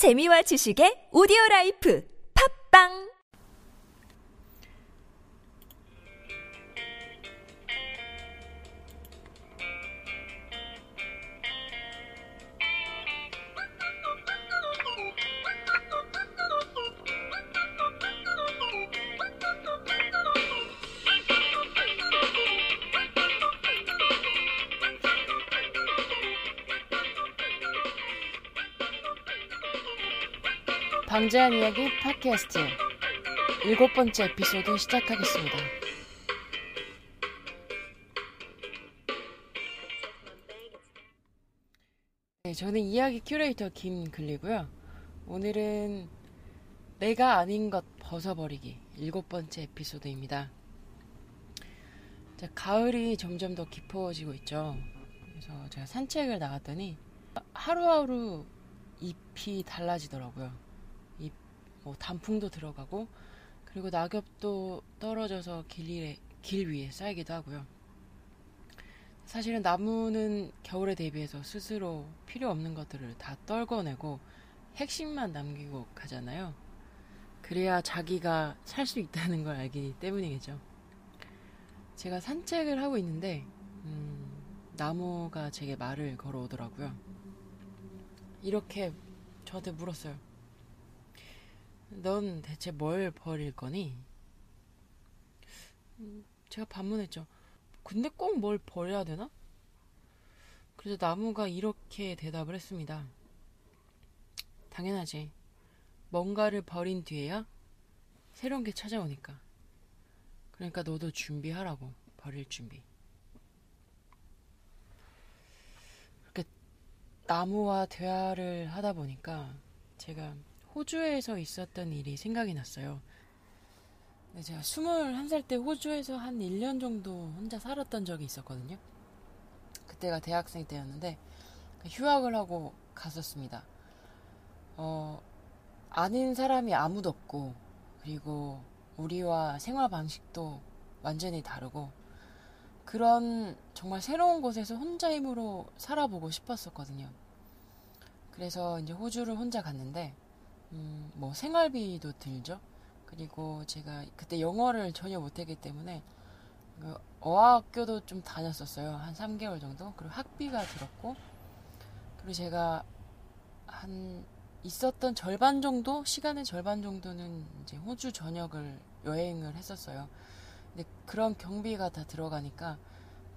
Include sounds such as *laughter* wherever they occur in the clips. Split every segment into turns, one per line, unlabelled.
재미와 지식의 오디오 라이프. 팝빵
방제한 이야기 팟캐스트 일곱 번째 에피소드 시작하겠습니다. 네, 저는 이야기 큐레이터 김글리고요. 오늘은 내가 아닌 것 벗어버리기 일곱 번째 에피소드입니다. 자, 가을이 점점 더 깊어지고 있죠. 그래서 제가 산책을 나갔더니 하루하루 잎이 달라지더라고요. 잎, 뭐 단풍도 들어가고 그리고 낙엽도 떨어져서 길 위에, 길 위에 쌓이기도 하고요. 사실은 나무는 겨울에 대비해서 스스로 필요 없는 것들을 다 떨궈내고 핵심만 남기고 가잖아요. 그래야 자기가 살 수 있다는 걸 알기 때문이겠죠. 제가 산책을 하고 있는데 음, 나무가 제게 말을 걸어오더라고요. 이렇게 저한테 물었어요. 넌 대체 뭘 버릴 거니? 음, 제가 반문했죠. 근데 꼭 뭘 버려야 되나? 그래서 나무가 이렇게 대답을 했습니다. 당연하지. 뭔가를 버린 뒤에야 새로운 게 찾아오니까. 그러니까 너도 준비하라고. 버릴 준비. 그렇게 나무와 대화를 하다 보니까 제가 호주에서 있었던 일이 생각이 났어요. 네, 제가 21살 때 호주에서 한 1년 정도 혼자 살았던 적이 있었거든요. 그때가 대학생 때였는데 휴학을 하고 갔었습니다. 어, 아는 사람이 아무도 없고 그리고 우리와 생활 방식도 완전히 다르고 그런 정말 새로운 곳에서 혼자 힘으로 살아보고 싶었었거든요. 그래서 이제 호주를 혼자 갔는데 음, 뭐 생활비도 들죠. 그리고 제가 그때 영어를 전혀 못했기 때문에 그 어학교도 좀 다녔었어요. 한 3개월 정도. 그리고 학비가 들었고 그리고 제가 한 있었던 절반 정도 시간의 절반 정도는 이제 호주 전역을 여행을 했었어요. 근데 그런 경비가 다 들어가니까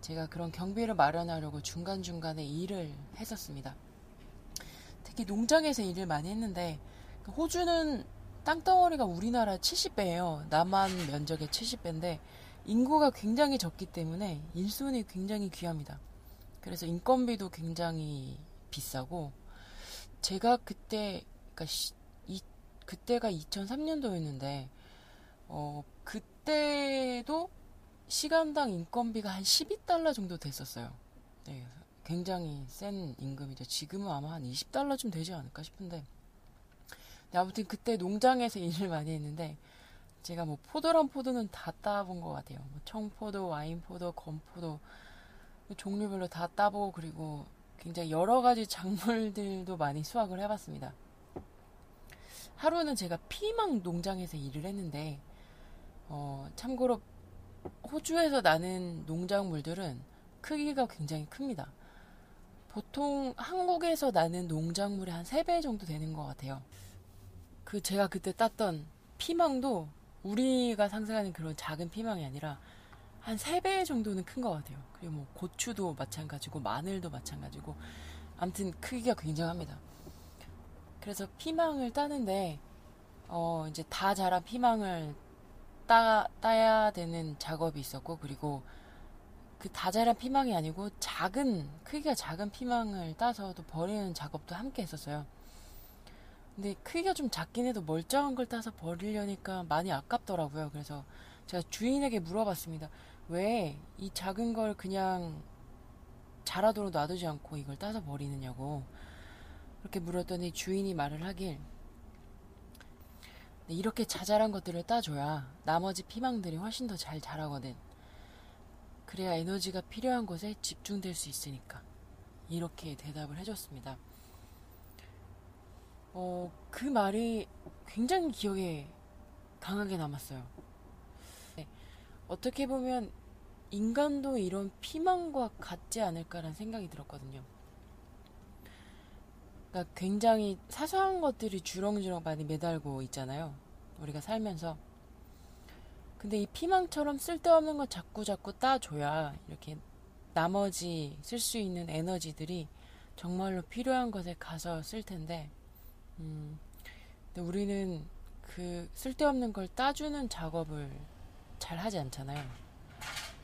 제가 그런 경비를 마련하려고 중간 중간에 일을 했었습니다. 특히 농장에서 일을 많이 했는데 호주는 땅덩어리가 우리나라 70배예요. 남한 면적의 70배인데 인구가 굉장히 적기 때문에 일손이 굉장히 귀합니다. 그래서 인건비도 굉장히 비싸고 제가 그때 그러니까 시, 이, 그때가 2003년도였는데 어 그때도 시간당 인건비가 한 12달러 정도 됐었어요. 네, 굉장히 센 임금이죠. 지금은 아마 한 20달러쯤 되지 않을까 싶은데 네, 아무튼 그때 농장에서 *laughs* 일을 많이 했는데 제가 뭐 포도랑 포도는 다 따본 것 같아요. 뭐 청포도, 와인포도, 건포도 종류별로 다 따보고 그리고 굉장히 여러 가지 작물들도 많이 수확을 해봤습니다. 하루는 제가 피망 농장에서 일을 했는데 어, 참고로 호주에서 나는 농작물들은 크기가 굉장히 큽니다. 보통 한국에서 나는 농작물의 한 3배 정도 되는 것 같아요. 그 제가 그때 땄던 피망도 우리가 상상하는 그런 작은 피망이 아니라 한 3배 정도는 큰 것 같아요. 그리고 뭐 고추도 마찬가지고 마늘도 마찬가지고 아무튼 크기가 굉장합니다. 그래서 피망을 따는데 어 이제 다 자란 피망을 따, 따야 되는 작업이 있었고 그리고 그 다 자란 피망이 아니고 작은 크기가 작은 피망을 따서 또 버리는 작업도 함께 했었어요. 근데 크기가 좀 작긴 해도 멀쩡한 걸 따서 버리려니까 많이 아깝더라고요. 그래서 제가 주인에게 물어봤습니다. 왜 이 작은 걸 그냥 자라도록 놔두지 않고 이걸 따서 버리느냐고. 그렇게 물었더니 주인이 말을 하길 이렇게 자잘한 것들을 따줘야 나머지 피망들이 훨씬 더 잘 자라거든. 그래야 에너지가 필요한 곳에 집중될 수 있으니까. 이렇게 대답을 해줬습니다. 어, 그 말이 굉장히 기억에 강하게 남았어요. 네. 어떻게 보면 인간도 이런 피망과 같지 않을까라는 생각이 들었거든요. 그러니까 굉장히 사소한 것들이 주렁주렁 많이 매달고 있잖아요. 우리가 살면서. 근데 이 피망처럼 쓸데없는 거 자꾸 자꾸 따줘야 이렇게 나머지 쓸 수 있는 에너지들이 정말로 필요한 것에 가서 쓸 텐데, 음, 근데 우리는 그 쓸데없는 걸 따주는 작업을 잘 하지 않잖아요.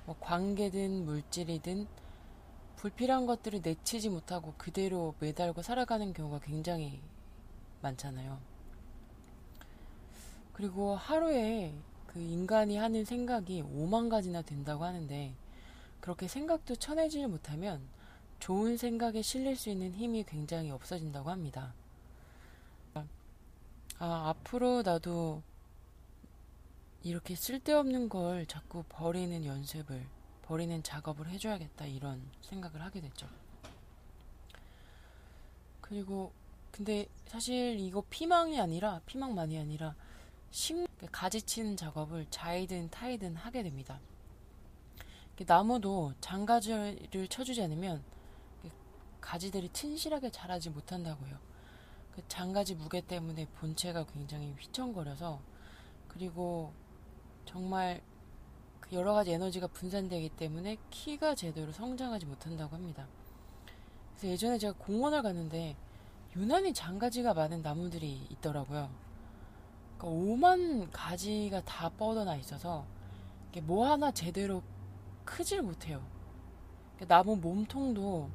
뭐 관계든 물질이든 불필요한 것들을 내치지 못하고 그대로 매달고 살아가는 경우가 굉장히 많잖아요. 그리고 하루에 그 인간이 하는 생각이 5만 가지나 된다고 하는데 그렇게 생각도 쳐내지 못하면 좋은 생각에 실릴 수 있는 힘이 굉장히 없어진다고 합니다. 아, 앞으로 나도 이렇게 쓸데없는 걸 자꾸 버리는 연습을, 버리는 작업을 해줘야겠다, 이런 생각을 하게 됐죠. 그리고, 근데 사실 이거 피망이 아니라, 피망만이 아니라, 심, 가지 치는 작업을 자이든 타이든 하게 됩니다. 나무도 장가지를 쳐주지 않으면 가지들이 튼실하게 자라지 못한다고요. 그 장가지 무게 때문에 본체가 굉장히 휘청거려서 그리고 정말 그 여러 가지 에너지가 분산되기 때문에 키가 제대로 성장하지 못한다고 합니다. 그래서 예전에 제가 공원을 갔는데 유난히 장가지가 많은 나무들이 있더라고요. 그러니까 5만 가지가 다 뻗어나 있어서 뭐 하나 제대로 크질 못해요. 그러니까 나무 몸통도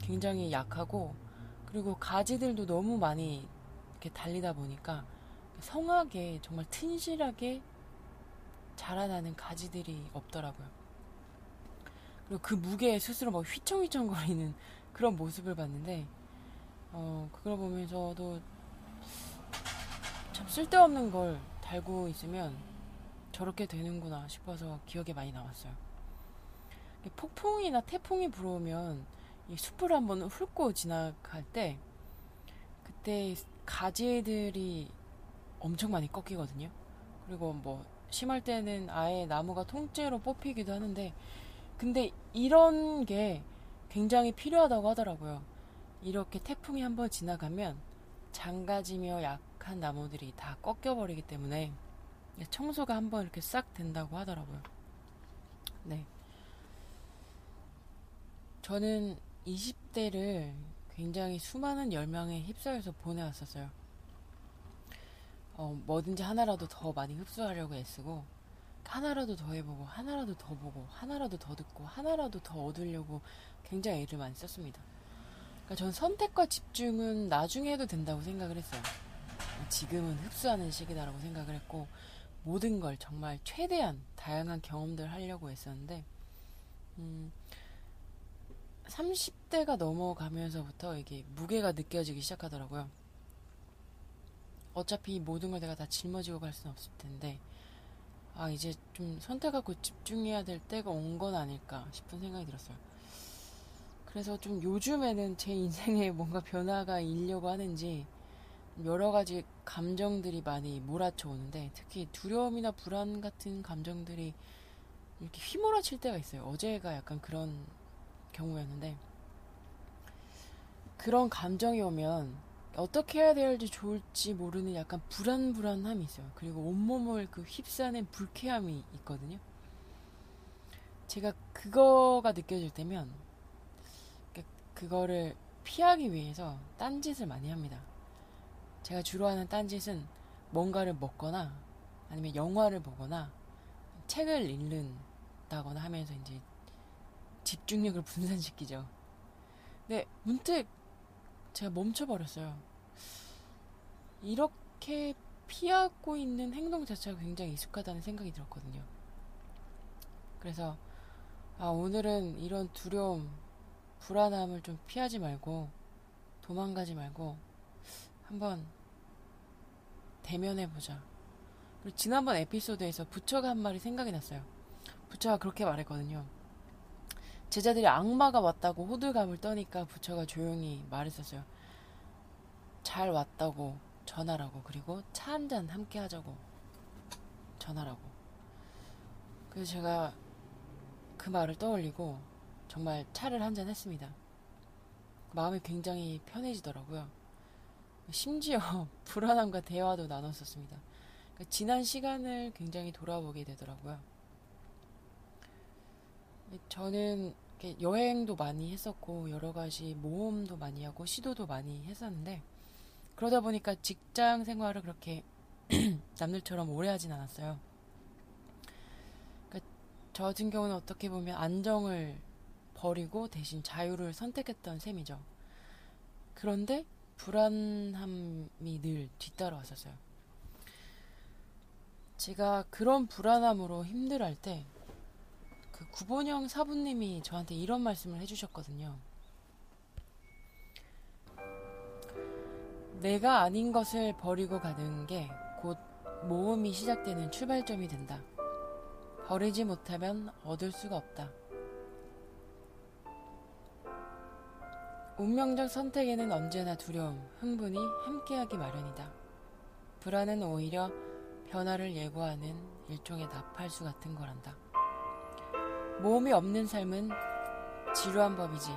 굉장히 약하고 그리고 가지들도 너무 많이 이렇게 달리다 보니까 성하게 정말 튼실하게 자라나는 가지들이 없더라고요. 그리고 그 무게에 스스로 막 휘청휘청거리는 그런 모습을 봤는데 어 그걸 보면서도 참 쓸데없는 걸 달고 있으면 저렇게 되는구나 싶어서 기억에 많이 남았어요. 폭풍이나 태풍이 불어오면 이 숲을 한번 훑고 지나갈 때 그때 가지들이 엄청 많이 꺾이거든요. 그리고 뭐 심할 때는 아예 나무가 통째로 뽑히기도 하는데 근데 이런 게 굉장히 필요하다고 하더라고요. 이렇게 태풍이 한번 지나가면 장가지며 약한 나무들이 다 꺾여버리기 때문에 청소가 한번 이렇게 싹 된다고 하더라고요. 네. 저는 20대를 굉장히 수많은 열망에 휩싸여서 보내왔었어요. 어, 뭐든지 하나라도 더 많이 흡수하려고 애쓰고 하나라도 더 해보고 하나라도 더 보고 하나라도 더 듣고 하나라도 더 얻으려고 굉장히 애를 많이 썼습니다. 그러니까 전 선택과 집중은 나중에 해도 된다고 생각을 했어요. 지금은 흡수하는 시기다라고 생각을 했고 모든 걸 정말 최대한 다양한 경험들 하려고 했었는데 음, 30대가 넘어가면서부터 이게 무게가 느껴지기 시작하더라고요. 어차피 모든 걸 내가 다 짊어지고 갈 수는 없을 텐데, 아, 이제 좀 선택하고 집중해야 될 때가 온 건 아닐까 싶은 생각이 들었어요. 그래서 좀 요즘에는 제 인생에 *laughs* 뭔가 변화가 일려고 하는지, 여러 가지 감정들이 많이 몰아쳐 오는데, 특히 두려움이나 불안 같은 감정들이 이렇게 휘몰아칠 때가 있어요. 어제가 약간 그런 경우였는데 그런 감정이 오면 어떻게 해야 될지 좋을지 모르는 약간 불안불안함이 있어요. 그리고 온몸을 그 휩싸는 불쾌함이 있거든요. 제가 그거가 느껴질 때면 그거를 피하기 위해서 딴짓을 많이 합니다. 제가 주로 하는 딴짓은 뭔가를 먹거나 아니면 영화를 보거나 책을 읽는다거나 하면서 이제 집중력을 분산시키죠. 근데 문득 제가 멈춰버렸어요. 이렇게 피하고 있는 행동 자체가 굉장히 익숙하다는 생각이 들었거든요. 그래서 아, 오늘은 이런 두려움, 불안함을 좀 피하지 말고 도망가지 말고 한번 대면해보자. 그리고 지난번 에피소드에서 부처가 한 말이 생각이 났어요. 부처가 그렇게 말했거든요. 제자들이 악마가 왔다고 호들갑을 떠니까 부처가 조용히 말했었어요. 잘 왔다고 전화라고 그리고 차 한 잔 함께 하자고 전화라고 그래서 제가 그 말을 떠올리고 정말 차를 한 잔 했습니다. 마음이 굉장히 편해지더라고요. 심지어 *laughs* 불안함과 대화도 나눴었습니다. 그러니까 지난 시간을 굉장히 돌아보게 되더라고요. 저는 여행도 많이 했었고 여러 가지 모험도 많이 하고 시도도 많이 했었는데 그러다 보니까 직장 생활을 그렇게 *clears throat* 남들처럼 오래 하진 않았어요. 그러니까 저 같은 경우는 어떻게 보면 안정을 버리고 대신 자유를 선택했던 셈이죠. 그런데 불안함이 늘 뒤따라왔었어요. 제가 그런 불안함으로 힘들할 때, 그 구본영 사부님이 저한테 이런 말씀을 해주셨거든요. 내가 아닌 것을 버리고 가는 게 곧 모험이 시작되는 출발점이 된다. 버리지 못하면 얻을 수가 없다. 운명적 선택에는 언제나 두려움, 흥분이 함께하기 마련이다. 불안은 오히려 변화를 예고하는 일종의 나팔수 같은 거란다. 모험이 없는 삶은 지루한 법이지.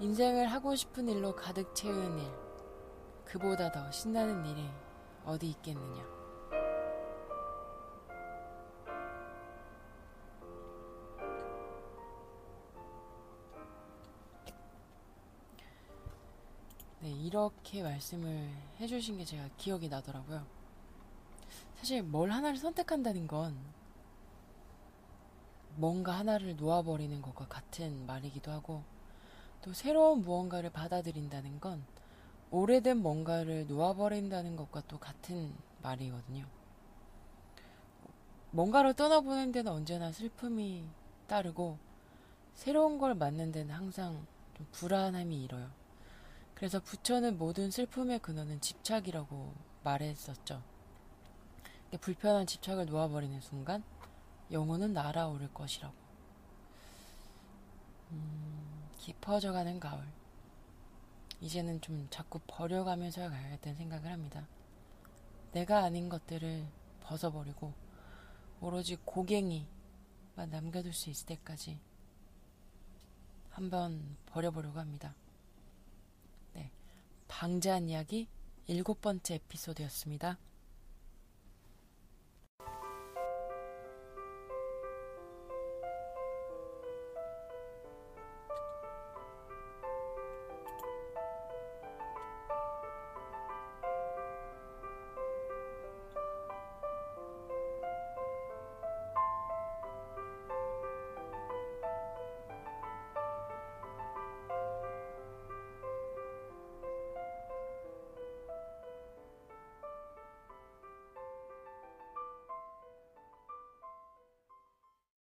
인생을 하고 싶은 일로 가득 채우는 일, 그보다 더 신나는 일이 어디 있겠느냐. 네, 이렇게 말씀을 해주신 게 제가 기억이 나더라고요. 사실 뭘 하나를 선택한다는 건 뭔가 하나를 놓아버리는 것과 같은 말이기도 하고 또 새로운 무언가를 받아들인다는 건 오래된 뭔가를 놓아버린다는 것과 또 같은 말이거든요. 뭔가를 떠나보는 데는 언제나 슬픔이 따르고 새로운 걸 맞는 데는 항상 좀 불안함이 일어요. 그래서 부처는 모든 슬픔의 근원은 집착이라고 말했었죠. 불편한 집착을 놓아버리는 순간 영혼은 날아오를 것이라고. 음, 깊어져가는 가을. 이제는 좀 자꾸 버려가면서 가야겠다는 생각을 합니다. 내가 아닌 것들을 벗어버리고 오로지 고갱이만 남겨둘 수 있을 때까지 한번 버려보려고 합니다. 방자한 이야기 일곱 번째 에피소드였습니다.